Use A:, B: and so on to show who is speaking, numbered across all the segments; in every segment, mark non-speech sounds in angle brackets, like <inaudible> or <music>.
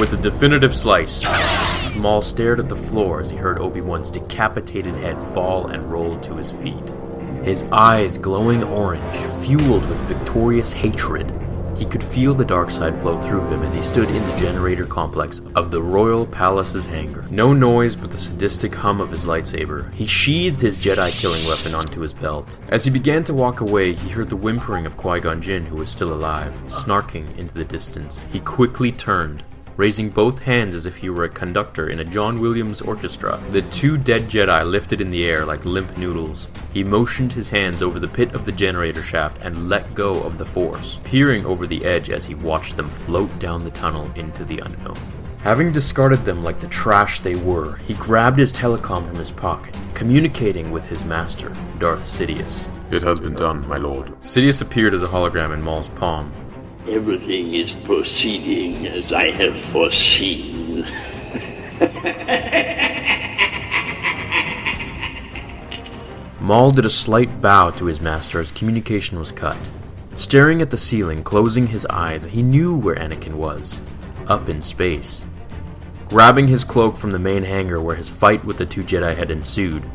A: With a definitive slice, Maul stared at the floor as he heard Obi-Wan's decapitated head fall and roll to his feet. His eyes glowing orange, fueled with victorious hatred. He could feel the dark side flow through him as he stood in the generator complex of the Royal Palace's hangar. No noise but the sadistic hum of his lightsaber. He sheathed his Jedi killing weapon onto his belt. As he began to walk away, he heard the whimpering of Qui-Gon Jinn, who was still alive, snarking into the distance. He quickly turned, raising both hands as if he were a conductor in a John Williams orchestra. The two dead Jedi lifted in the air like limp noodles. He motioned his hands over the pit of the generator shaft and let go of the force, peering over the edge as he watched them float down the tunnel into the unknown. Having discarded them like the trash they were, he grabbed his telecom from his pocket, communicating with his master, Darth Sidious.
B: It has been done, my lord.
A: Sidious appeared as a hologram in Maul's palm.
C: Everything is proceeding as I have foreseen. <laughs>
A: Maul did a slight bow to his master as communication was cut. Staring at the ceiling, closing his eyes, he knew where Anakin was up in space. Grabbing his cloak from the main hangar where his fight with the two Jedi had ensued,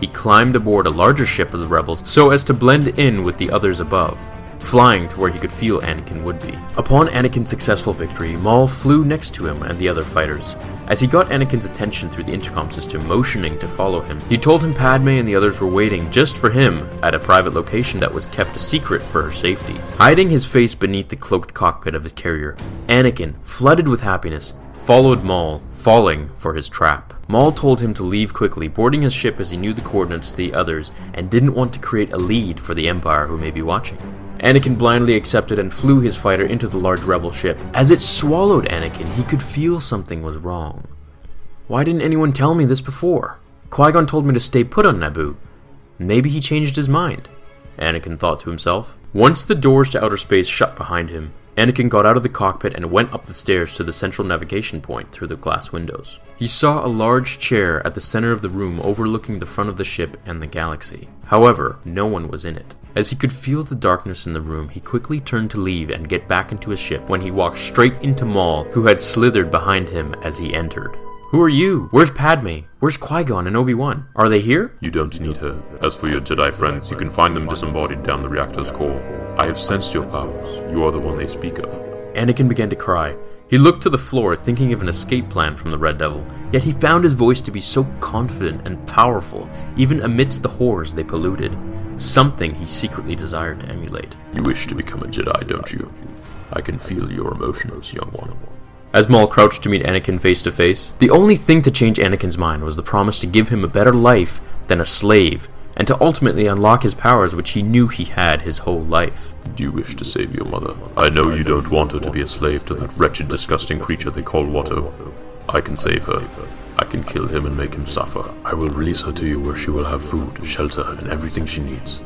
A: he climbed aboard a larger ship of the rebels so as to blend in with the others above, flying to where he could feel Anakin would be. Upon Anakin's successful victory, Maul flew next to him and the other fighters. As he got Anakin's attention through the intercom system, motioning to follow him, he told him Padme and the others were waiting just for him at a private location that was kept a secret for her safety. Hiding his face beneath the cloaked cockpit of his carrier, Anakin, flooded with happiness, followed Maul, falling for his trap. Maul told him to leave quickly, boarding his ship as he knew the coordinates to the others and didn't want to create a lead for the Empire who may be watching. Anakin blindly accepted and flew his fighter into the large rebel ship. As it swallowed Anakin, he could feel something was wrong. Why didn't anyone tell me this before? Qui-Gon told me to stay put on Naboo. Maybe he changed his mind. Anakin thought to himself. Once the doors to outer space shut behind him, Anakin got out of the cockpit and went up the stairs to the central navigation point through the glass windows. He saw a large chair at the center of the room overlooking the front of the ship and the galaxy. However, no one was in it. As he could feel the darkness in the room, he quickly turned to leave and get back into his ship when he walked straight into Maul, who had slithered behind him as he entered. Who are you? Where's Padme? Where's Qui-Gon and Obi-Wan? Are they here?
B: You don't need her. As for your Jedi friends, you can find them disembodied down the reactor's core. I have sensed your powers. You are the one they speak of.
A: Anakin began to cry. He looked to the floor, thinking of an escape plan from the Red Devil, yet he found his voice to be so confident and powerful, even amidst the horrors they polluted. Something he secretly desired to emulate.
B: You wish to become a Jedi, don't you? I can feel your emotions, young one.
A: As Maul crouched to meet Anakin face to face, the only thing to change Anakin's mind was the promise to give him a better life than a slave, and to ultimately unlock his powers which he knew he had his whole life.
B: Do you wish to save your mother? I know you don't want her to be a slave to that wretched, disgusting creature they call Watto. I can save her. I can kill him and make him suffer. I will release her to you where she will have food, shelter, and everything she needs.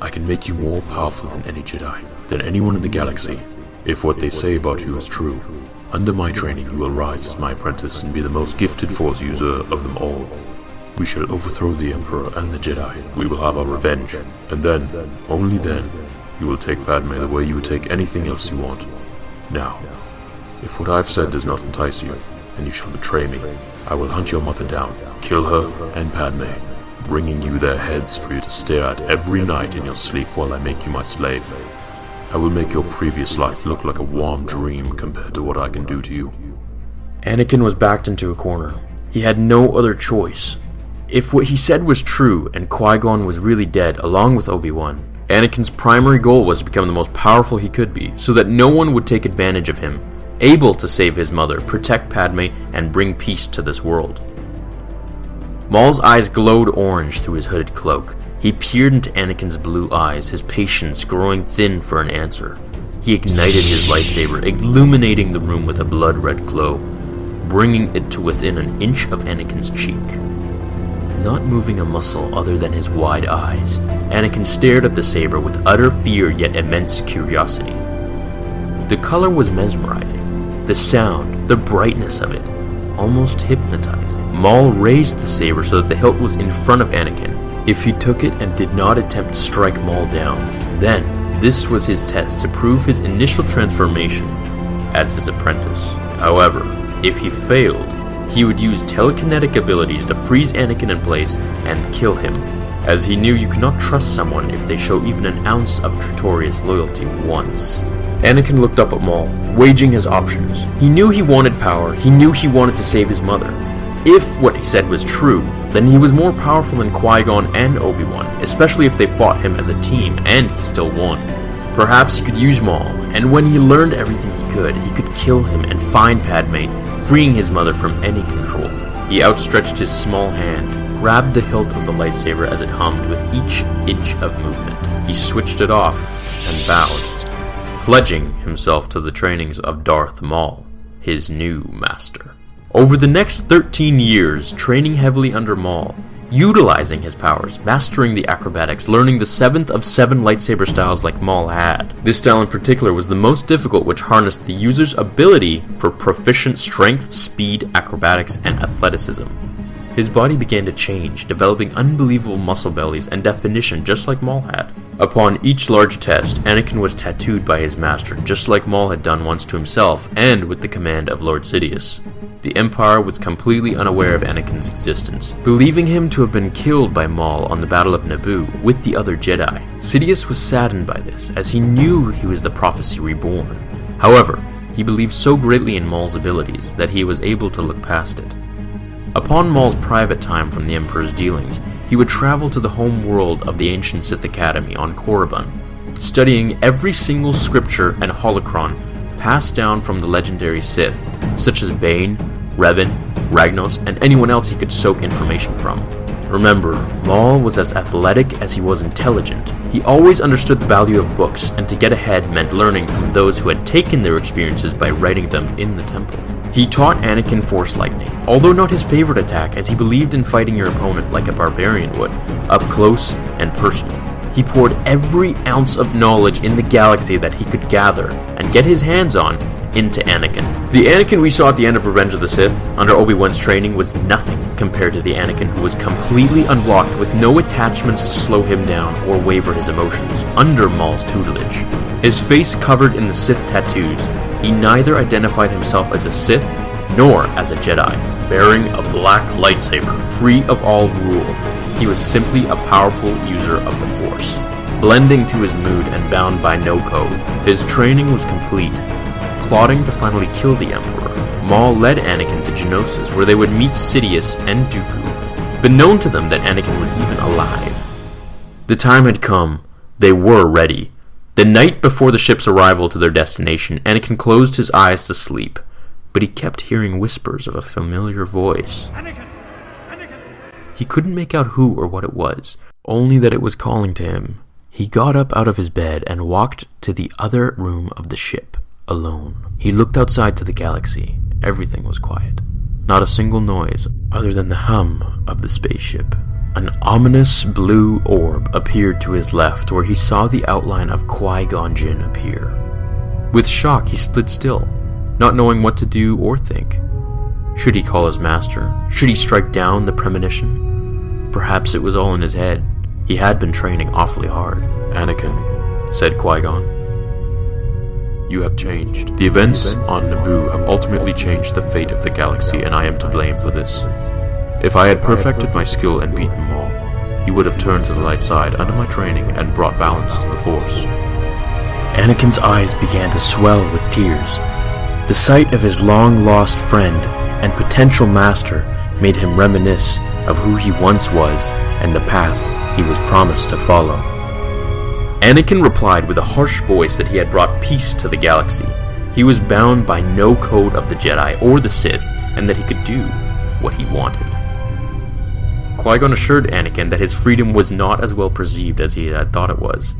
B: I can make you more powerful than any Jedi, than anyone in the galaxy, if what they say about you is true. Under my training, you will rise as my apprentice and be the most gifted Force user of them all. We shall overthrow the Emperor and the Jedi. We will have our revenge. And then, only then, you will take Padme the way you would take anything else you want. Now, if what I've said does not entice you, then you shall betray me. I will hunt your mother down, kill her and Padme. bringing you their heads for you to stare at every night in your sleep while I make you my slave. I will make your previous life look like a warm dream compared to what I can do to you.
A: Anakin was backed into a corner. He had no other choice. If what he said was true and Qui Gon was really dead along with Obi Wan, Anakin's primary goal was to become the most powerful he could be so that no one would take advantage of him, able to save his mother, protect Padme, and bring peace to this world. Maul's eyes glowed orange through his hooded cloak. He peered into Anakin's blue eyes, his patience growing thin for an answer. He ignited his lightsaber, illuminating the room with a blood red glow, bringing it to within an inch of Anakin's cheek. Not moving a muscle other than his wide eyes, Anakin stared at the saber with utter fear yet immense curiosity. The color was mesmerizing, the sound, the brightness of it, almost hypnotized. Maul raised the saber so that the hilt was in front of Anakin. If he took it and did not attempt to strike Maul down, then this was his test to prove his initial transformation as his apprentice. However, if he failed, he would use telekinetic abilities to freeze Anakin in place and kill him, as he knew you cannot trust someone if they show even an ounce of Tratorius loyalty once. Anakin looked up at Maul, waging his options. He knew he wanted power, he knew he wanted to save his mother. If what he said was true, then he was more powerful than Qui Gon and Obi Wan, especially if they fought him as a team and he still won. Perhaps he could use Maul, and when he learned everything he could, he could kill him and find Padme, freeing his mother from any control. He outstretched his small hand, grabbed the hilt of the lightsaber as it hummed with each inch of movement. He switched it off and bowed, pledging himself to the trainings of Darth Maul, his new master. Over the next 13 years, training heavily under Maul, utilizing his powers, mastering the acrobatics, learning the seventh of seven lightsaber styles like Maul had. This style in particular was the most difficult, which harnessed the user's ability for proficient strength, speed, acrobatics, and athleticism. His body began to change, developing unbelievable muscle bellies and definition just like Maul had. Upon each large test, Anakin was tattooed by his master, just like Maul had done once to himself, and with the command of Lord Sidious. The Empire was completely unaware of Anakin's existence, believing him to have been killed by Maul on the Battle of Naboo with the other Jedi. Sidious was saddened by this, as he knew he was the prophecy reborn. However, he believed so greatly in Maul's abilities that he was able to look past it. Upon Maul's private time from the Emperor's dealings, he would travel to the home world of the ancient Sith Academy on Korriban, studying every single scripture and holocron passed down from the legendary Sith, such as Bane, Revan, Ragnos, and anyone else he could soak information from. Remember, Maul was as athletic as he was intelligent. He always understood the value of books, and to get ahead meant learning from those who had taken their experiences by writing them in the temple. He taught Anakin Force Lightning, although not his favorite attack, as he believed in fighting your opponent like a barbarian would, up close and personal. He poured every ounce of knowledge in the galaxy that he could gather and get his hands on into Anakin. The Anakin we saw at the end of Revenge of the Sith, under Obi Wan's training, was nothing compared to the Anakin who was completely unlocked with no attachments to slow him down or waver his emotions, under Maul's tutelage. His face covered in the Sith tattoos, he neither identified himself as a Sith nor as a Jedi, bearing a black lightsaber, free of all rule. He was simply a powerful user of the Force. Blending to his mood and bound by no code, his training was complete. Plotting to finally kill the Emperor, Maul led Anakin to Geonosis where they would meet Sidious and Dooku, but known to them that Anakin was even alive. The time had come. They were ready. The night before the ship's arrival to their destination, Anakin closed his eyes to sleep, but he kept hearing whispers of a familiar voice. Anakin! Anakin! He couldn't make out who or what it was, only that it was calling to him. He got up out of his bed and walked to the other room of the ship, alone. He looked outside to the galaxy. Everything was quiet. Not a single noise other than the hum of the spaceship. An ominous blue orb appeared to his left where he saw the outline of Qui Gon Jinn appear. With shock, he stood still, not knowing what to do or think. Should he call his master? Should he strike down the premonition? Perhaps it was all in his head. He had been training awfully hard.
B: Anakin, said Qui Gon. You have changed. The events on Naboo have ultimately changed the fate of the galaxy, and I am to blame for this. If I had perfected my skill and beaten Maul, you would have turned to the light side under my training and brought balance to the Force.
A: Anakin's eyes began to swell with tears. The sight of his long lost friend and potential master made him reminisce of who he once was and the path he was promised to follow. Anakin replied with a harsh voice that he had brought peace to the galaxy. He was bound by no code of the Jedi or the Sith, and that he could do what he wanted. Qui Gon assured Anakin that his freedom was not as well perceived as he had thought it was,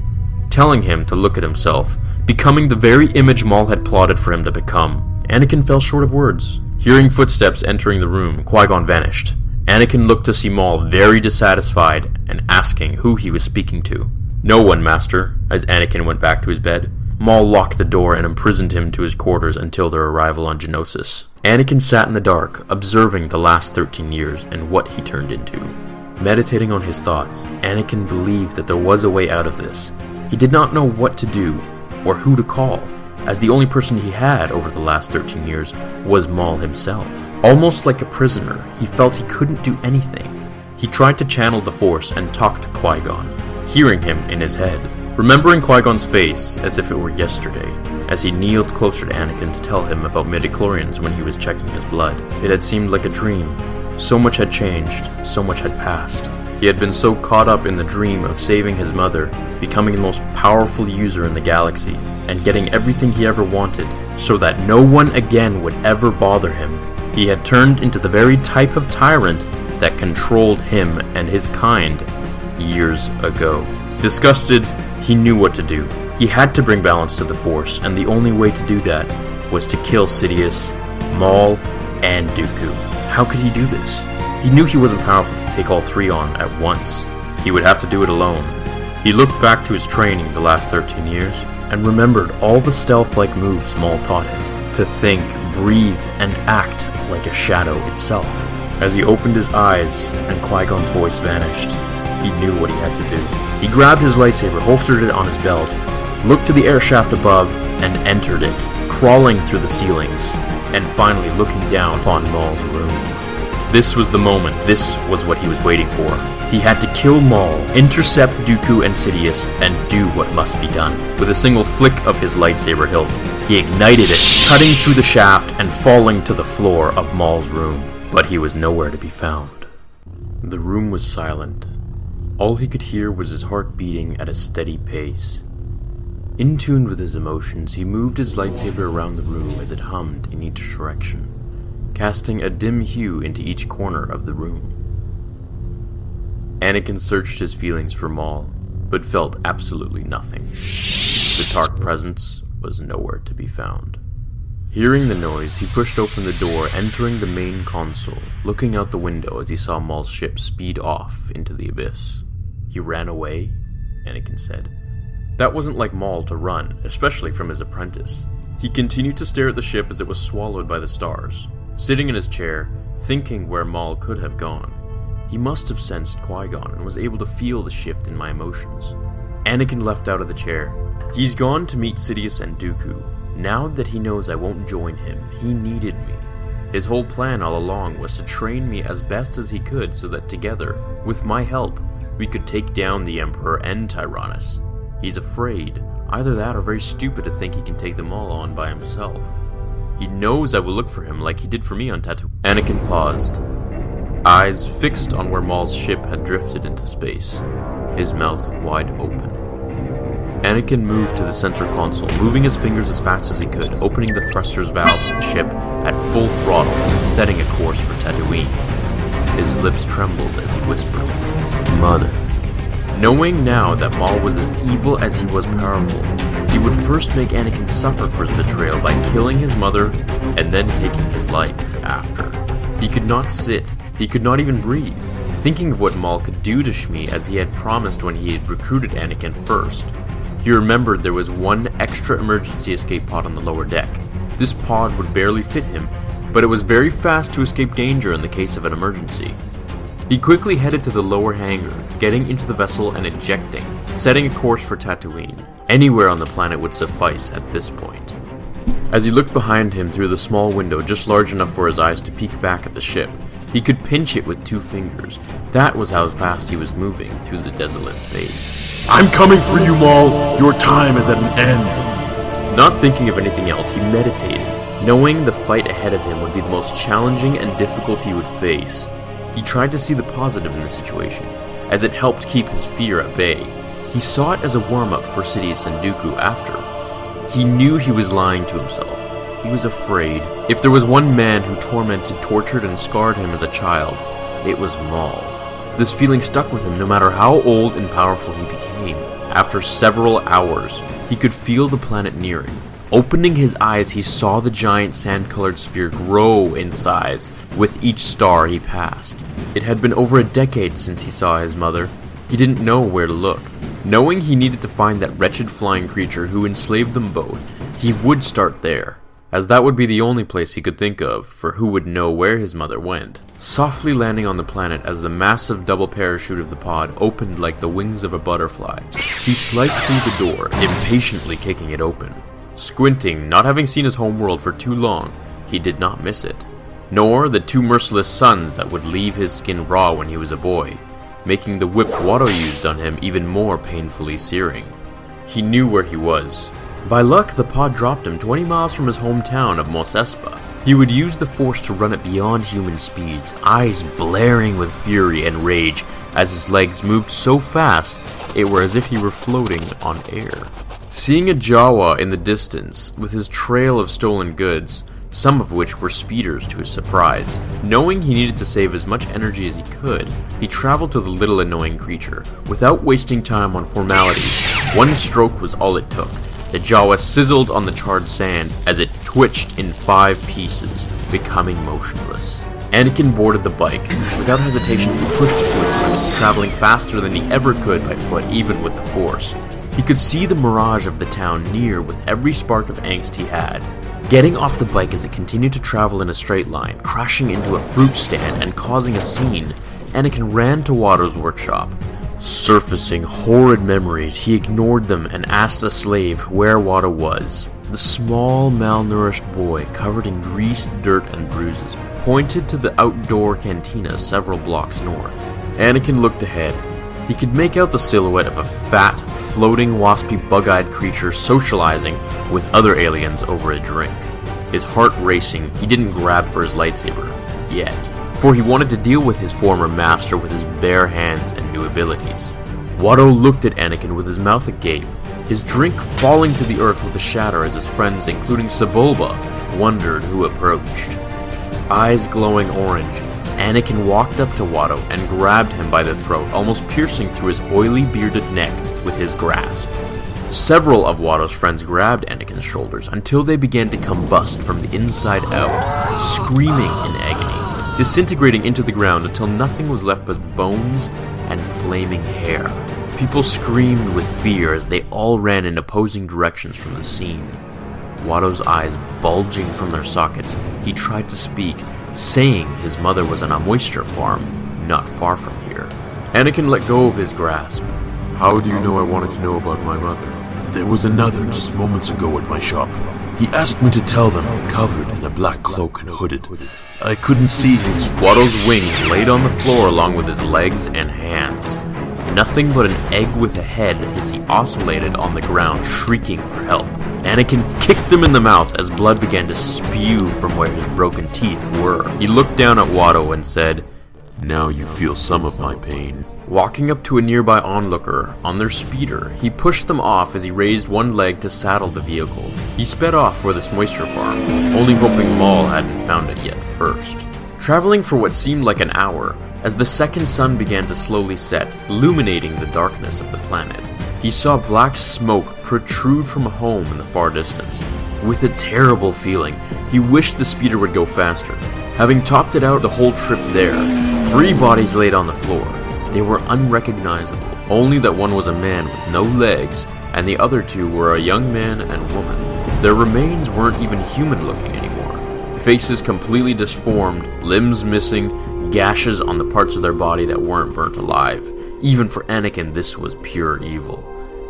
A: telling him to look at himself, becoming the very image Maul had plotted for him to become. Anakin fell short of words. Hearing footsteps entering the room, Qui Gon vanished. Anakin looked to see Maul very dissatisfied and asking who he was speaking to. No one, Master, as Anakin went back to his bed. Maul locked the door and imprisoned him to his quarters until their arrival on Geonosis. Anakin sat in the dark, observing the last 13 years and what he turned into. Meditating on his thoughts, Anakin believed that there was a way out of this. He did not know what to do or who to call, as the only person he had over the last 13 years was Maul himself. Almost like a prisoner, he felt he couldn't do anything. He tried to channel the Force and talk to Qui Gon, hearing him in his head, remembering Qui Gon's face as if it were yesterday, as he kneeled closer to Anakin to tell him about midi-chlorians when he was checking his blood. It had seemed like a dream. So much had changed, so much had passed. He had been so caught up in the dream of saving his mother, becoming the most powerful user in the galaxy, and getting everything he ever wanted, so that no one again would ever bother him. He had turned into the very type of tyrant that controlled him and his kind years ago. Disgusted, he knew what to do. He had to bring balance to the Force, and the only way to do that was to kill Sidious, Maul, and Dooku. How could he do this? He knew he wasn't powerful to take all three on at once. He would have to do it alone. He looked back to his training the last 13 years and remembered all the stealth like moves Maul taught him to think, breathe, and act like a shadow itself. As he opened his eyes and Qui Gon's voice vanished, he knew what he had to do. He grabbed his lightsaber, holstered it on his belt, looked to the air shaft above, and entered it, crawling through the ceilings, and finally looking down upon Maul's room. This was the moment, this was what he was waiting for. He had to kill Maul, intercept Dooku and Sidious, and do what must be done. With a single flick of his lightsaber hilt, he ignited it, cutting through the shaft and falling to the floor of Maul's room. But he was nowhere to be found. The room was silent. All he could hear was his heart beating at a steady pace. In tune with his emotions, he moved his lightsaber around the room as it hummed in each direction, casting a dim hue into each corner of the room. Anakin searched his feelings for Maul, but felt absolutely nothing. The Tark presence was nowhere to be found. Hearing the noise, he pushed open the door, entering the main console, looking out the window as he saw Maul's ship speed off into the abyss. He ran away? Anakin said. That wasn't like Maul to run, especially from his apprentice. He continued to stare at the ship as it was swallowed by the stars, sitting in his chair, thinking where Maul could have gone. He must have sensed Qui Gon and was able to feel the shift in my emotions. Anakin leapt out of the chair. He's gone to meet Sidious and Dooku. Now that he knows I won't join him, he needed me. His whole plan all along was to train me as best as he could so that together, with my help, we could take down the Emperor and Tyrannus. He's afraid, either that or very stupid to think he can take them all on by himself. He knows I will look for him like he did for me on Tatooine. Anakin paused, eyes fixed on where Maul's ship had drifted into space, his mouth wide open. Anakin moved to the center console, moving his fingers as fast as he could, opening the thrusters valve of the ship at full throttle, setting a course for Tatooine. His lips trembled as he whispered, Knowing now that Maul was as evil as he was powerful, he would first make Anakin suffer for his betrayal by killing his mother and then taking his life after. He could not sit, he could not even breathe, thinking of what Maul could do to Shmi as he had promised when he had recruited Anakin first. He remembered there was one extra emergency escape pod on the lower deck. This pod would barely fit him, but it was very fast to escape danger in the case of an emergency. He quickly headed to the lower hangar, getting into the vessel and ejecting, setting a course for Tatooine. Anywhere on the planet would suffice at this point. As he looked behind him through the small window just large enough for his eyes to peek back at the ship, He could pinch it with two fingers. That was how fast he was moving through the desolate space.
B: I'm coming for you, Maul! Your time is at an end!
A: Not thinking of anything else, he meditated, knowing the fight ahead of him would be the most challenging and difficult he would face. He tried to see the positive in the situation, as it helped keep his fear at bay. He saw it as a warm up for Sidious and Dooku after. He knew he was lying to himself. He was afraid. If there was one man who tormented, tortured, and scarred him as a child, it was Maul. This feeling stuck with him no matter how old and powerful he became. After several hours, he could feel the planet nearing. Opening his eyes, he saw the giant sand colored sphere grow in size with each star he passed. It had been over a decade since he saw his mother. He didn't know where to look. Knowing he needed to find that wretched flying creature who enslaved them both, he would start there, as that would be the only place he could think of, for who would know where his mother went. Softly landing on the planet as the massive double parachute of the pod opened like the wings of a butterfly, he sliced through the door, impatiently kicking it open. Squinting, not having seen his home world for too long, he did not miss it, nor the two merciless suns that would leave his skin raw when he was a boy making the whip Watto used on him even more painfully searing. He knew where he was. By luck, the pod dropped him 20 miles from his hometown of Mos Espa. He would use the force to run it beyond human speeds, eyes blaring with fury and rage as his legs moved so fast it were as if he were floating on air. Seeing a Jawa in the distance, with his trail of stolen goods, some of which were speeders to his surprise. Knowing he needed to save as much energy as he could, he traveled to the little annoying creature. Without wasting time on formalities, one stroke was all it took. The Jawa sizzled on the charred sand as it twitched in five pieces, becoming motionless. Anakin boarded the bike. Without hesitation, he pushed it to its limits, traveling faster than he ever could by foot, even with the Force. He could see the mirage of the town near with every spark of angst he had. Getting off the bike as it continued to travel in a straight line, crashing into a fruit stand and causing a scene, Anakin ran to Watto's workshop. Surfacing horrid memories, he ignored them and asked a slave where Watto was. The small, malnourished boy, covered in grease, dirt, and bruises, pointed to the outdoor cantina several blocks north. Anakin looked ahead. He could make out the silhouette of a fat, floating, waspy, bug eyed creature socializing with other aliens over a drink. His heart racing, he didn't grab for his lightsaber yet, for he wanted to deal with his former master with his bare hands and new abilities. Watto looked at Anakin with his mouth agape, his drink falling to the earth with a shatter as his friends, including Sebulba, wondered who approached. Eyes glowing orange, Anakin walked up to Watto and grabbed him by the throat, almost piercing through his oily, bearded neck with his grasp. Several of Watto's friends grabbed Anakin's shoulders until they began to combust from the inside out, screaming in agony, disintegrating into the ground until nothing was left but bones and flaming hair. People screamed with fear as they all ran in opposing directions from the scene. Watto's eyes bulging from their sockets, he tried to speak, saying his mother was on a moisture farm not far from here. Anakin let go of his grasp.
B: How do you know I wanted to know about my mother? There was another just moments ago at my shop. He asked me to tell them, covered in a black cloak and hooded. I couldn't see his.
A: Watto's wings laid on the floor along with his legs and hands. Nothing but an egg with a head as he oscillated on the ground, shrieking for help. Anakin kicked him in the mouth as blood began to spew from where his broken teeth were. He looked down at Watto and said,
B: Now you feel some of my pain.
A: Walking up to a nearby onlooker on their speeder, he pushed them off as he raised one leg to saddle the vehicle. He sped off for this moisture farm, only hoping Maul hadn't found it yet first. Traveling for what seemed like an hour, as the second sun began to slowly set, illuminating the darkness of the planet, he saw black smoke protrude from a home in the far distance. With a terrible feeling, he wished the speeder would go faster. Having topped it out the whole trip there, three bodies laid on the floor. They were unrecognizable, only that one was a man with no legs, and the other two were a young man and woman. Their remains weren't even human looking anymore. Faces completely disformed, limbs missing, gashes on the parts of their body that weren't burnt alive. Even for Anakin, this was pure evil.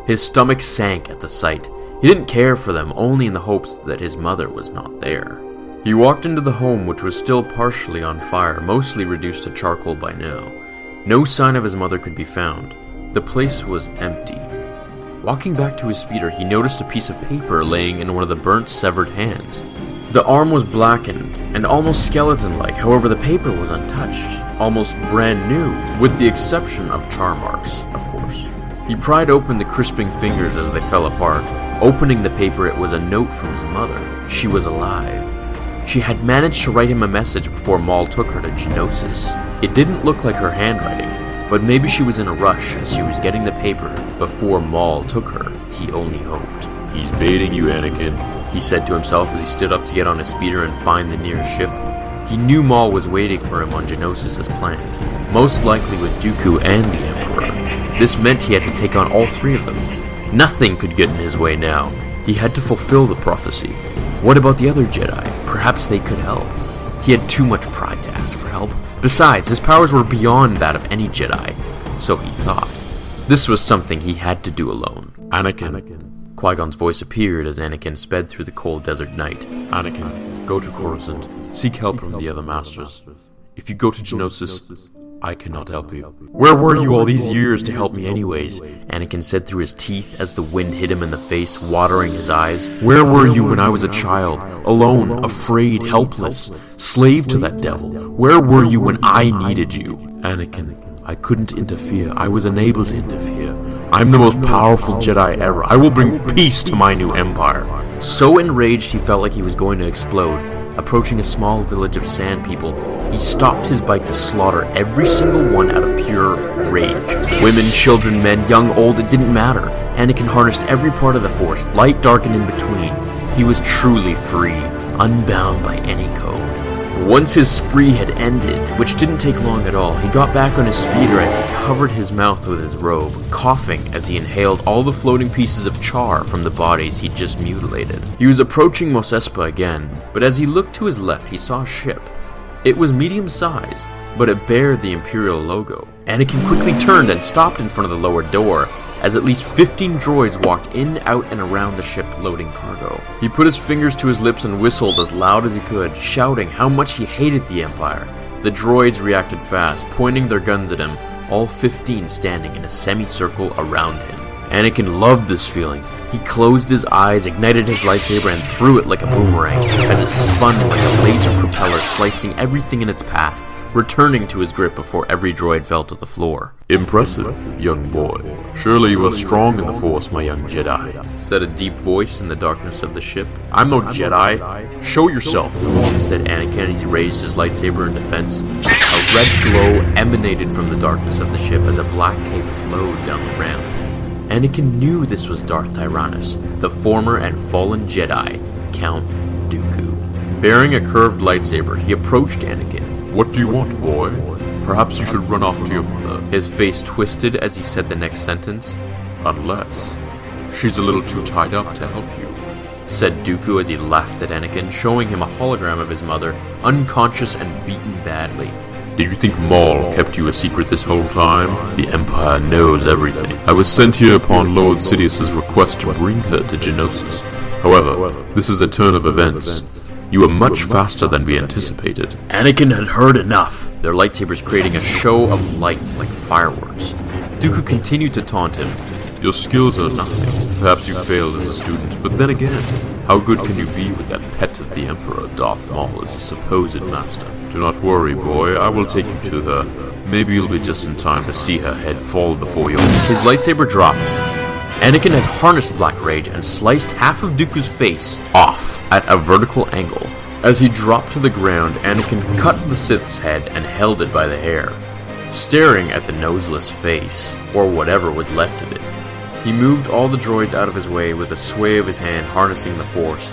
A: His stomach sank at the sight. He didn't care for them, only in the hopes that his mother was not there. He walked into the home, which was still partially on fire, mostly reduced to charcoal by now. No sign of his mother could be found. The place was empty. Walking back to his speeder, he noticed a piece of paper laying in one of the burnt, severed hands. The arm was blackened and almost skeleton like, however, the paper was untouched, almost brand new, with the exception of char marks, of course. He pried open the crisping fingers as they fell apart. Opening the paper, it was a note from his mother. She was alive. She had managed to write him a message before Maul took her to Geonosis. It didn't look like her handwriting, but maybe she was in a rush as she was getting the paper before Maul took her. He only hoped.
B: He's baiting you, Anakin.
A: He said to himself as he stood up to get on his speeder and find the nearest ship. He knew Maul was waiting for him on Geonosis as planned, most likely with Dooku and the Emperor. This meant he had to take on all three of them. Nothing could get in his way now. He had to fulfill the prophecy. What about the other Jedi? Perhaps they could help. He had too much pride to ask for help. Besides, his powers were beyond that of any Jedi, so he thought. This was something he had to do alone.
B: Anakin.
A: Qui Gon's voice appeared as Anakin sped through the cold desert night.
B: Anakin, go to Coruscant. Seek help from the other masters. If you go to Geonosis, I cannot help you.
A: Where were you all these years to help me, anyways? Anakin said through his teeth as the wind hit him in the face, watering his eyes. Where were you when I was a child? Alone, afraid, helpless, slave to that devil? Where were you when I needed you?
B: Anakin, I couldn't interfere. I was unable to interfere. I'm the most powerful Jedi ever. I will bring peace to my new empire.
A: So enraged he felt like he was going to explode. Approaching a small village of sand people, he stopped his bike to slaughter every single one out of pure rage. Women, children, men, young, old, it didn't matter. Anakin harnessed every part of the Force, light, dark, and in between. He was truly free, unbound by any code. Once his spree had ended, which didn't take long at all, he got back on his speeder as he covered his mouth with his robe, coughing as he inhaled all the floating pieces of char from the bodies he'd just mutilated. He was approaching Mos Espa again, but as he looked to his left, he saw a ship. It was medium sized, but it bared the Imperial logo. Anakin quickly turned and stopped in front of the lower door, as at least 15 droids walked in, out, and around the ship loading cargo. He put his fingers to his lips and whistled as loud as he could, shouting how much he hated the Empire. The droids reacted fast, pointing their guns at him, all 15 standing in a semicircle around him. Anakin loved this feeling. He closed his eyes, ignited his lightsaber, and threw it like a boomerang, as it spun like a laser propeller, slicing everything in its path returning to his grip before every droid fell to the floor.
B: Impressive, young boy. Surely you are strong in the Force, my young Jedi.
A: Said a deep voice in the darkness of the ship. I'm no Jedi. Show yourself, said Anakin as he raised his lightsaber in defense. A red glow emanated from the darkness of the ship as a black cape flowed down the ramp. Anakin knew this was Darth Tyrannus, the former and fallen Jedi, Count Dooku. Bearing a curved lightsaber, he approached Anakin,
B: what do you want, boy? Perhaps you should run off to your mother.
A: His face twisted as he said the next sentence.
B: Unless she's a little too tied up to help you,
A: said Dooku as he laughed at Anakin, showing him a hologram of his mother, unconscious and beaten badly.
B: Did you think Maul kept you a secret this whole time? The Empire knows everything. I was sent here upon Lord Sidious's request to bring her to Geonosis. However, this is a turn of events. You were much faster than we anticipated.
A: Anakin had heard enough, their lightsabers creating a show of lights like fireworks. Dooku continued to taunt him.
B: Your skills are nothing. Perhaps you failed as a student, but then again, how good can you be with that pet of the Emperor, Darth Maul, as your supposed master? Do not worry, boy, I will take you to her. Maybe you'll be just in time to see her head fall before your...
A: His lightsaber dropped, Anakin had harnessed Black Rage and sliced half of Dooku's face off at a vertical angle. As he dropped to the ground, Anakin cut the Sith's head and held it by the hair, staring at the noseless face, or whatever was left of it. He moved all the droids out of his way with a sway of his hand harnessing the Force.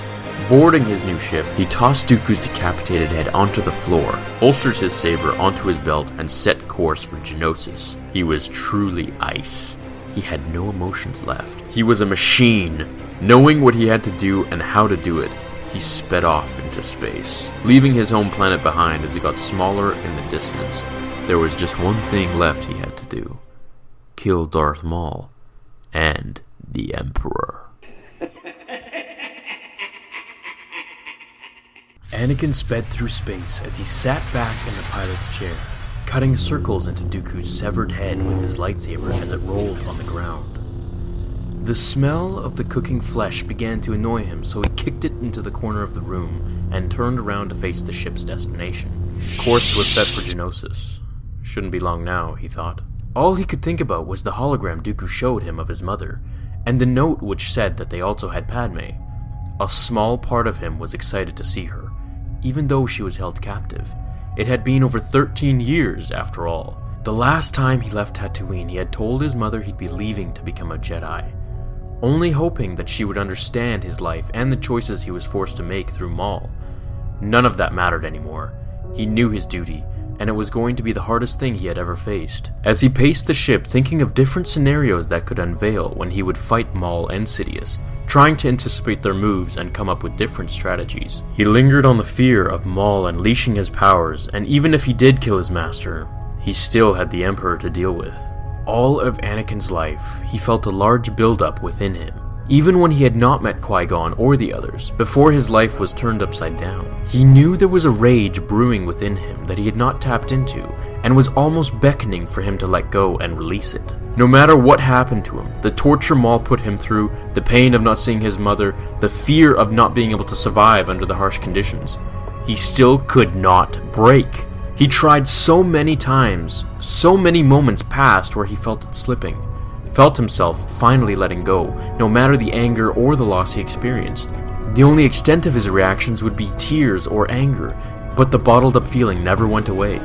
A: Boarding his new ship, he tossed Dooku's decapitated head onto the floor, holstered his saber onto his belt, and set course for Geonosis. He was truly ice. He had no emotions left. He was a machine. Knowing what he had to do and how to do it, he sped off into space, leaving his home planet behind as he got smaller in the distance. There was just one thing left he had to do kill Darth Maul and the Emperor. Anakin sped through space as he sat back in the pilot's chair, cutting circles into Dooku's severed head with his lightsaber as it rolled on the ground. The smell of the cooking flesh began to annoy him, so he kicked it into the corner of the room and turned around to face the ship's destination. Course was set for Geonosis. Shouldn't be long now, he thought. All he could think about was the hologram Dooku showed him of his mother, and the note which said that they also had Padme. A small part of him was excited to see her, even though she was held captive. It had been over 13 years, after all. The last time he left Tatooine, he had told his mother he'd be leaving to become a Jedi, only hoping that she would understand his life and the choices he was forced to make through Maul. None of that mattered anymore. He knew his duty, and it was going to be the hardest thing he had ever faced. As he paced the ship, thinking of different scenarios that could unveil when he would fight Maul and Sidious, trying to anticipate their moves and come up with different strategies. He lingered on the fear of Maul unleashing his powers, and even if he did kill his master, he still had the Emperor to deal with. All of Anakin's life, he felt a large buildup within him, even when he had not met Qui Gon or the others, before his life was turned upside down, he knew there was a rage brewing within him that he had not tapped into, and was almost beckoning for him to let go and release it. No matter what happened to him, the torture Maul put him through, the pain of not seeing his mother, the fear of not being able to survive under the harsh conditions, he still could not break. He tried so many times, so many moments passed where he felt it slipping felt himself finally letting go, no matter the anger or the loss he experienced. The only extent of his reactions would be tears or anger, but the bottled up feeling never went away.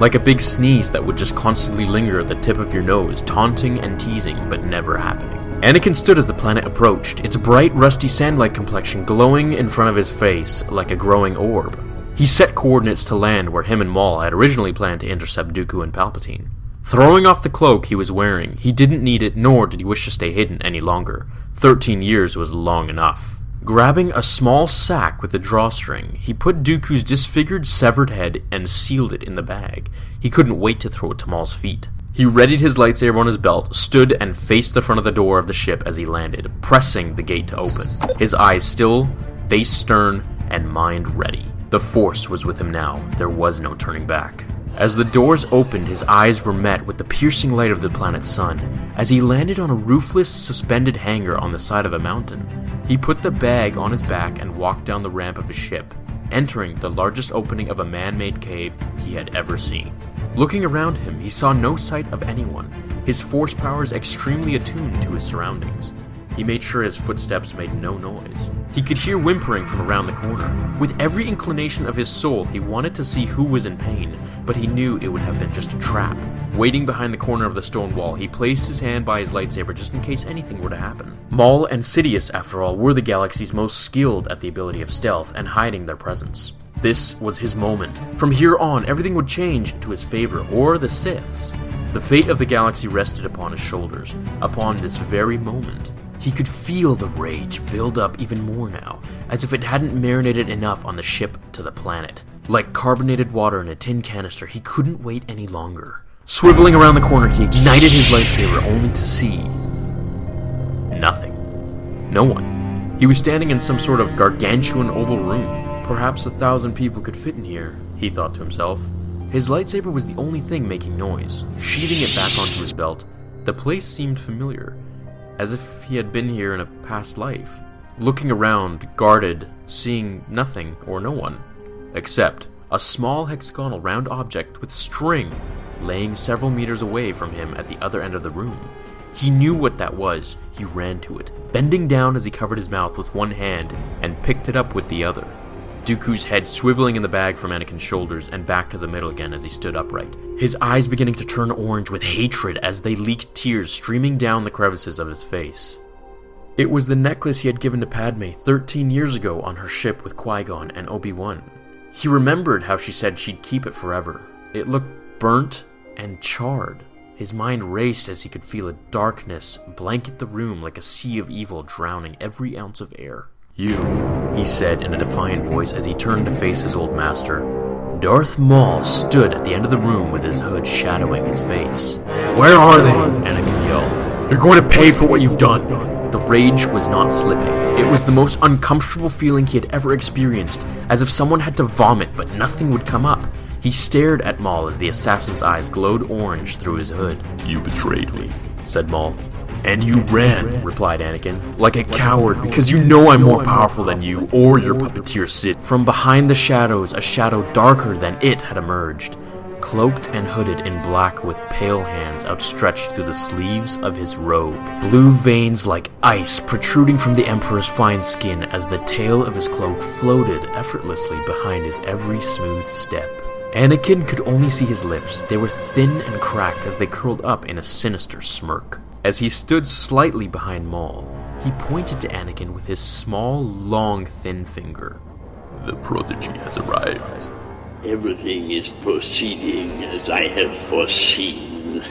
A: Like a big sneeze that would just constantly linger at the tip of your nose, taunting and teasing, but never happening. Anakin stood as the planet approached, its bright, rusty sand like complexion glowing in front of his face like a growing orb. He set coordinates to land where him and Maul had originally planned to intercept Dooku and Palpatine. Throwing off the cloak he was wearing, he didn't need it nor did he wish to stay hidden any longer. Thirteen years was long enough. Grabbing a small sack with a drawstring, he put Dooku's disfigured, severed head and sealed it in the bag. He couldn't wait to throw it to Maul's feet. He readied his lightsaber on his belt, stood and faced the front of the door of the ship as he landed, pressing the gate to open. His eyes still, face stern, and mind ready. The Force was with him now. There was no turning back. As the doors opened, his eyes were met with the piercing light of the planet's sun. As he landed on a roofless, suspended hangar on the side of a mountain, he put the bag on his back and walked down the ramp of his ship, entering the largest opening of a man made cave he had ever seen. Looking around him, he saw no sight of anyone, his force powers extremely attuned to his surroundings. He made sure his footsteps made no noise. He could hear whimpering from around the corner. With every inclination of his soul, he wanted to see who was in pain, but he knew it would have been just a trap. Waiting behind the corner of the stone wall, he placed his hand by his lightsaber just in case anything were to happen. Maul and Sidious, after all, were the galaxy's most skilled at the ability of stealth and hiding their presence. This was his moment. From here on, everything would change to his favor, or the Sith's. The fate of the galaxy rested upon his shoulders, upon this very moment. He could feel the rage build up even more now, as if it hadn't marinated enough on the ship to the planet. Like carbonated water in a tin canister, he couldn't wait any longer. Swiveling around the corner, he ignited his lightsaber only to see. nothing. No one. He was standing in some sort of gargantuan oval room. Perhaps a thousand people could fit in here, he thought to himself. His lightsaber was the only thing making noise. Sheathing it back onto his belt, the place seemed familiar as if he had been here in a past life. Looking around, guarded, seeing nothing or no one, except a small hexagonal round object with string laying several meters away from him at the other end of the room. He knew what that was. He ran to it, bending down as he covered his mouth with one hand and picked it up with the other. Dooku's head swiveling in the bag from Anakin's shoulders and back to the middle again as he stood upright, his eyes beginning to turn orange with hatred as they leaked tears streaming down the crevices of his face. It was the necklace he had given to Padme 13 years ago on her ship with Qui Gon and Obi Wan. He remembered how she said she'd keep it forever. It looked burnt and charred. His mind raced as he could feel a darkness blanket the room like a sea of evil drowning every ounce of air. You, he said in a defiant voice as he turned to face his old master. Darth Maul stood at the end of the room with his hood shadowing his face. Where are they? Anakin yelled. You're going to pay for what you've done. The rage was not slipping. It was the most uncomfortable feeling he had ever experienced, as if someone had to vomit but nothing would come up. He stared at Maul as the assassin's eyes glowed orange through his hood.
B: You betrayed me,
A: said Maul. And you ran, replied Anakin, like a coward, because you know I'm more powerful than you or your puppeteer Sid. From behind the shadows, a shadow darker than it had emerged, cloaked and hooded in black with pale hands outstretched through the sleeves of his robe. Blue veins like ice protruding from the Emperor's fine skin as the tail of his cloak floated effortlessly behind his every smooth step. Anakin could only see his lips. They were thin and cracked as they curled up in a sinister smirk. As he stood slightly behind Maul, he pointed to Anakin with his small, long, thin finger.
B: The prodigy has arrived.
C: Everything is proceeding as I have foreseen.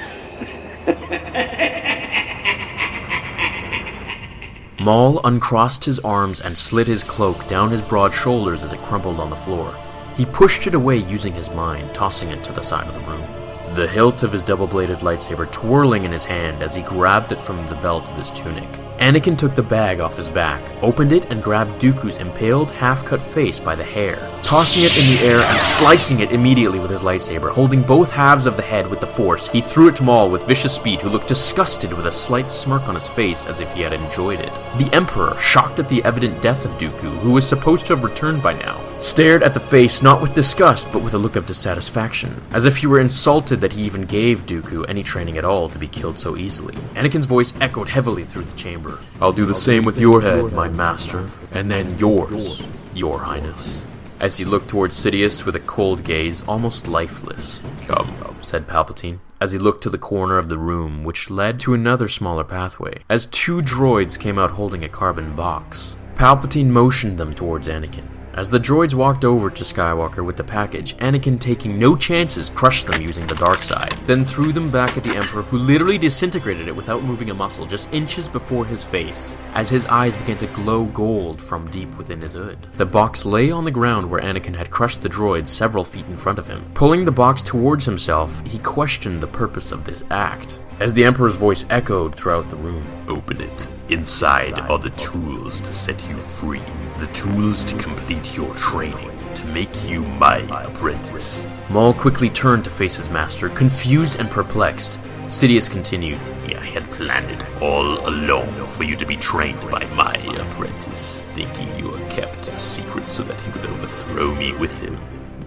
A: Maul uncrossed his arms and slid his cloak down his broad shoulders as it crumpled on the floor. He pushed it away using his mind, tossing it to the side of the room. The hilt of his double bladed lightsaber twirling in his hand as he grabbed it from the belt of his tunic. Anakin took the bag off his back, opened it, and grabbed Dooku's impaled, half cut face by the hair, tossing it in the air and slicing it immediately with his lightsaber. Holding both halves of the head with the force, he threw it to Maul with vicious speed, who looked disgusted with a slight smirk on his face as if he had enjoyed it. The Emperor, shocked at the evident death of Dooku, who was supposed to have returned by now, stared at the face not with disgust but with a look of dissatisfaction, as if he were insulted that he even gave Dooku any training at all to be killed so easily. Anakin's voice echoed heavily through the chamber. I'll do the same with your head, my master, and then yours, your highness. As he looked towards Sidious with a cold gaze, almost lifeless.
B: Come,
A: said Palpatine, as he looked to the corner of the room, which led to another smaller pathway, as two droids came out holding a carbon box. Palpatine motioned them towards Anakin. As the droids walked over to Skywalker with the package, Anakin, taking no chances, crushed them using the dark side, then threw them back at the Emperor, who literally disintegrated it without moving a muscle, just inches before his face, as his eyes began to glow gold from deep within his hood. The box lay on the ground where Anakin had crushed the droids several feet in front of him. Pulling the box towards himself, he questioned the purpose of this act. As the Emperor's voice echoed throughout the room,
B: Open it. Inside are the tools to set you free. The tools to complete your training. To make you my apprentice.
A: Maul quickly turned to face his master, confused and perplexed. Sidious continued,
B: I had planned it all along for you to be trained by my apprentice, thinking you were kept a secret so that you could overthrow me with him.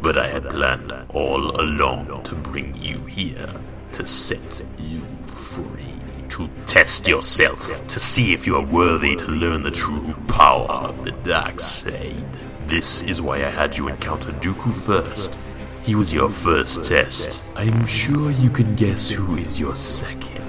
B: But I had planned all along to bring you here, to set you free, to test yourself, to see if you are worthy to learn the true power of the dark side. This is why I had you encounter Dooku first. He was your first test. I'm sure you can guess who is your second.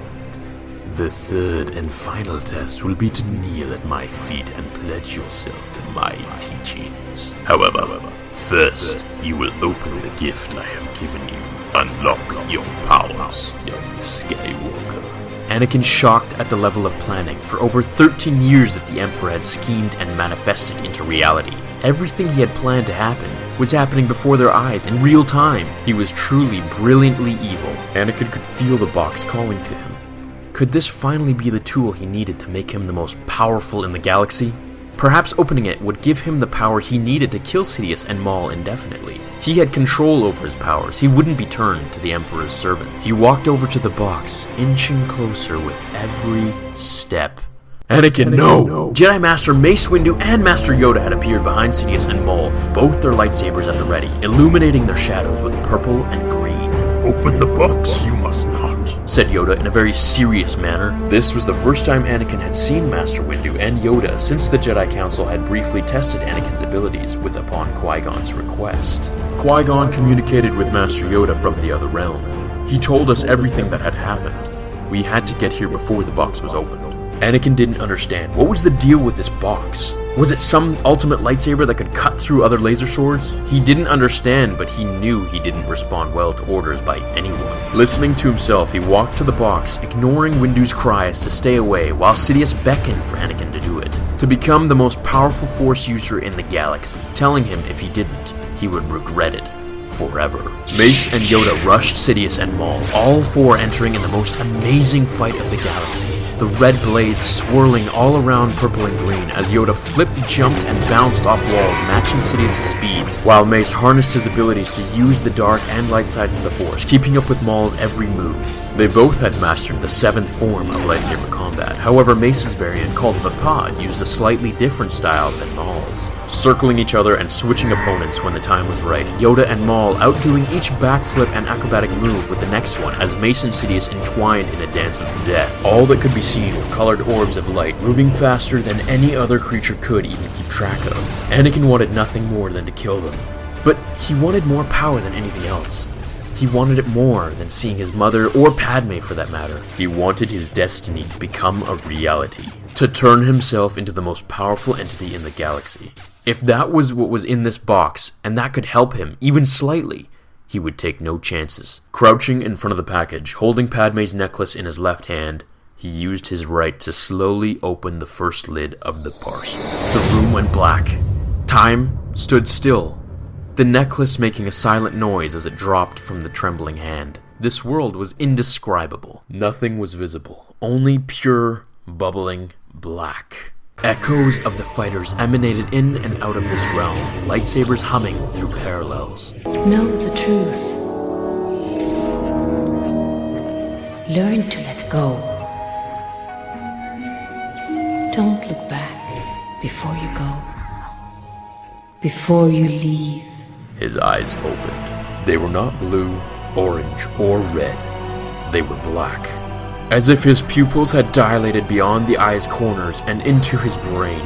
B: The third and final test will be to kneel at my feet and pledge yourself to my teachings. However, first you will open the gift I have given you. Unlock your powers, young Skywalker.
A: Anakin shocked at the level of planning. For over 13 years that the Emperor had schemed and manifested into reality. Everything he had planned to happen was happening before their eyes in real time. He was truly brilliantly evil. Anakin could feel the box calling to him. Could this finally be the tool he needed to make him the most powerful in the galaxy? Perhaps opening it would give him the power he needed to kill Sidious and Maul indefinitely. He had control over his powers. He wouldn't be turned to the Emperor's servant. He walked over to the box, inching closer with every step. Anakin, no! Jedi Master Mace Windu and Master Yoda had appeared behind Sidious and Maul, both their lightsabers at the ready, illuminating their shadows with purple and green.
B: Open the box, you
A: said Yoda in a very serious manner. This was the first time Anakin had seen Master Windu and Yoda since the Jedi Council had briefly tested Anakin's abilities with upon Qui-Gon's request. Qui-Gon communicated with Master Yoda from the other realm. He told us everything that had happened. We had to get here before the box was opened. Anakin didn't understand. What was the deal with this box? Was it some ultimate lightsaber that could cut through other laser swords? He didn't understand, but he knew he didn't respond well to orders by anyone. Listening to himself, he walked to the box, ignoring Windu's cries to stay away, while Sidious beckoned for Anakin to do it. To become the most powerful Force user in the galaxy, telling him if he didn't, he would regret it forever. Mace and Yoda rushed Sidious and Maul, all four entering in the most amazing fight of the galaxy. the red blades swirling all around purple and green as Yoda flipped, jumped, and bounced off walls, matching Sidious's speeds, while Mace harnessed his abilities to use the dark and light sides of the Force, keeping up with Maul's every move. They both had mastered the seventh form of lightsaber combat. However, Mace's variant, called the Vaapad, used a slightly different style than Maul's. Circling each other and switching opponents when the time was right, Yoda and Maul outdoing each backflip and acrobatic move with the next one as Mace and Sidious entwined in a dance of death. All that could be seen were colored orbs of light moving faster than any other creature could even keep track of. Anakin wanted nothing more than to kill them. But he wanted more power than anything else. He wanted it more than seeing his mother, or Padme for that matter. He wanted his destiny to become a reality, to turn himself into the most powerful entity in the galaxy. If that was what was in this box, and that could help him, even slightly, he would take no chances. Crouching in front of the package, holding Padme's necklace in his left hand, he used his right to slowly open the first lid of the parcel. The room went black. Time stood still the necklace making a silent noise as it dropped from the trembling hand. This world was indescribable. Nothing was visible, only pure, bubbling black. Echoes of the fighters emanated in and out of this realm, lightsabers humming through parallels.
D: Know the truth. Learn to let go. Don't look back before you go. Before you leave.
A: His eyes opened. They were not blue, orange, or red. They were black. As if his pupils had dilated beyond the eye's corners and into his brain.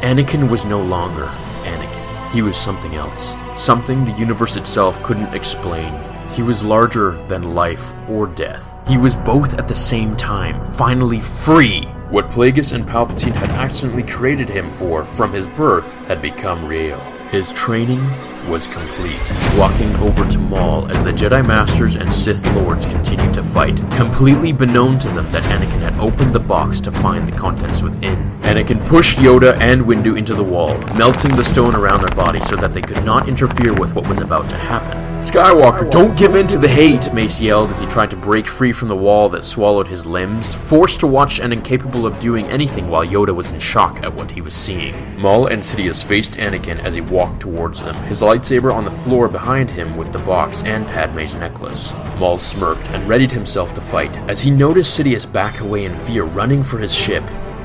A: Anakin was no longer Anakin. He was something else. Something the universe itself couldn't explain. He was larger than life or death. He was both at the same time, finally free. What Plagueis and Palpatine had accidentally created him for from his birth had become real. His training was complete. Walking over to Maul as the Jedi Masters and Sith Lords continued to fight, completely beknown to them that Anakin had opened the box to find the contents within. Anakin pushed Yoda and Windu into the wall, melting the stone around their bodies so that they could not interfere with what was about to happen. Skywalker, don't give in to the hate, Mace yelled as he tried to break free from the wall that swallowed his limbs, forced to watch and incapable of doing anything while Yoda was in shock at what he was seeing. Maul and Sidious faced Anakin as he walked towards them, his lightsaber on the floor behind him with the box and Padme's necklace. Maul smirked and readied himself to fight as he noticed Sidious back away in fear, running for his ship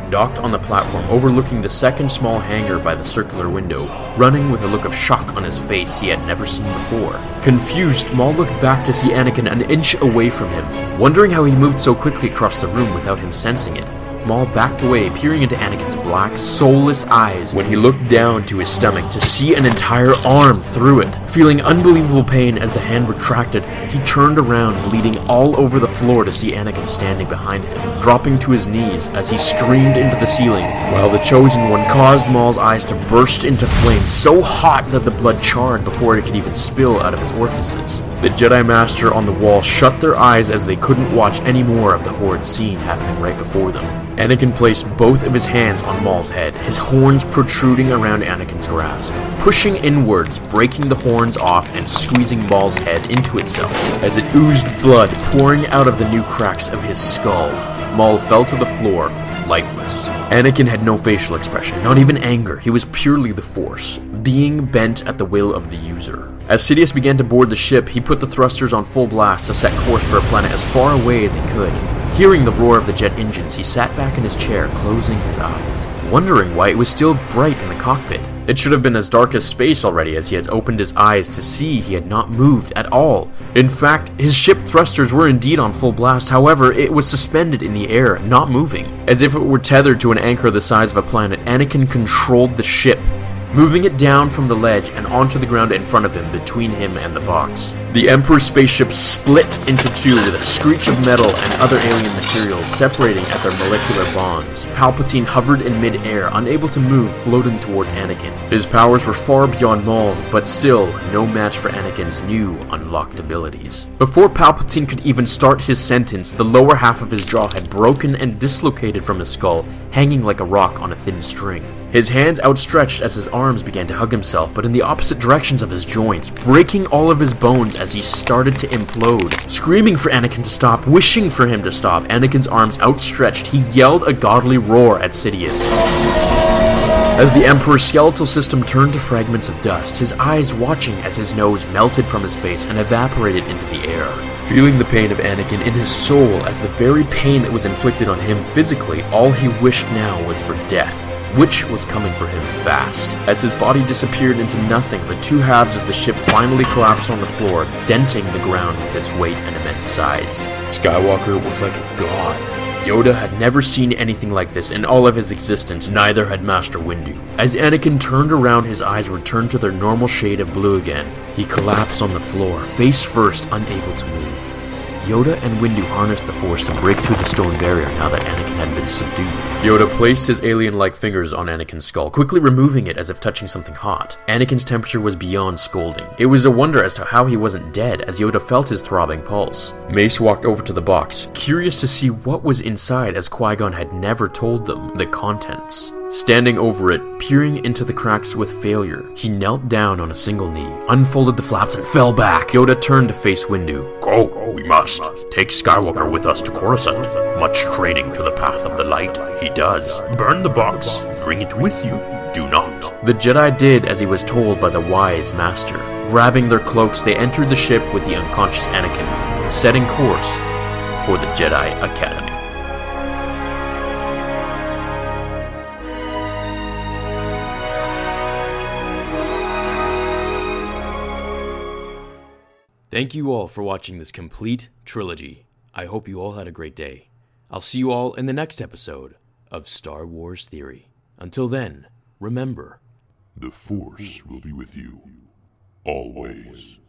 A: docked on the platform overlooking the second small hangar by the circular window, running with a look of shock on his face he had never seen before. Confused, Maul looked back to see Anakin an inch away from him, wondering how he moved so quickly across the room without him sensing it. Maul backed away, peering into Anakin's black, soulless eyes when he looked down to his stomach to see an entire arm through it. Feeling unbelievable pain as the hand retracted, he turned around, bleeding all over the floor to see Anakin standing behind him, dropping to his knees as he screamed into the ceiling, while the Chosen One caused Maul's eyes to burst into flames so hot that the blood charred before it could even spill out of his orifices. The Jedi Master on the wall shut their eyes as they couldn't watch any more of the horrid scene happening right before them. Anakin placed both of his hands on Maul's head, his horns protruding around Anakin's grasp, pushing inwards, breaking the horns off and squeezing Maul's head into itself as it oozed blood pouring out of the new cracks of his skull. Maul fell to the floor, lifeless. Anakin had no facial expression, not even anger. He was purely the Force, being bent at the will of the user. As Sidious began to board the ship, he put the thrusters on full blast to set course for a planet as far away as he could. Hearing the roar of the jet engines, he sat back in his chair, closing his eyes, wondering why it was still bright in the cockpit. It should have been as dark as space already as he had opened his eyes to see he had not moved at all. In fact, his ship thrusters were indeed on full blast, however, it was suspended in the air, not moving. As if it were tethered to an anchor the size of a planet, Anakin controlled the ship, moving it down from the ledge and onto the ground in front of him between him and the box. The Emperor's spaceship split into two with a screech of metal and other alien materials separating at their molecular bonds. Palpatine hovered in mid-air, unable to move, floating towards Anakin. His powers were far beyond Maul's, but still no match for Anakin's new unlocked abilities. Before Palpatine could even start his sentence, the lower half of his jaw had broken and dislocated from his skull, hanging like a rock on a thin string. His hands outstretched as his arms began to hug himself, but in the opposite directions of his joints, breaking all of his bones as he started to implode. Screaming for Anakin to stop, wishing for him to stop, Anakin's arms outstretched, he yelled a godly roar at Sidious. As the Emperor's skeletal system turned to fragments of dust, his eyes watching as his nose melted from his face and evaporated into the air. Feeling the pain of Anakin in his soul as the very pain that was inflicted on him physically, all he wished now was for death, which was coming for him fast. As his body disappeared into nothing, the two halves of the ship finally collapsed on the floor, denting the ground with its weight and immense size. Skywalker was like a god, Yoda had never seen anything like this in all of his existence, neither had Master Windu. As Anakin turned around, his eyes returned to their normal shade of blue again. He collapsed on the floor, face first, unable to move. Yoda and Windu harnessed the Force to break through the stone barrier now that Anakin had been subdued. Yoda placed his alien-like fingers on Anakin's skull, quickly removing it as if touching something hot. Anakin's temperature was beyond scolding. It was a wonder as to how he wasn't dead, as Yoda felt his throbbing pulse. Mace walked over to the box, curious to see what was inside as Qui-Gon had never told them the contents. Standing over it, peering into the cracks with failure, he knelt down on a single knee, unfolded the flaps, and fell back. Yoda turned to face Windu.
B: Go, go we must. Take Skywalker with us to Coruscant. Much training to the path of the light he does. Burn the box. Bring it with you. Do not.
A: The Jedi did as he was told by the wise master. Grabbing their cloaks, they entered the ship with the unconscious Anakin, setting course for the Jedi Academy. Thank you all for watching this complete trilogy. I hope you all had a great day. I'll see you all in the next episode of Star Wars Theory. Until then, remember
E: The Force will be with you always.